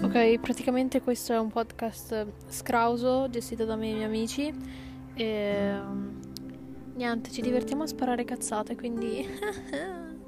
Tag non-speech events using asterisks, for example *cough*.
Ok, praticamente questo è un podcast eh, scrauso gestito da me e i miei amici. E niente, ci divertiamo a sparare cazzate, quindi *laughs* *laughs*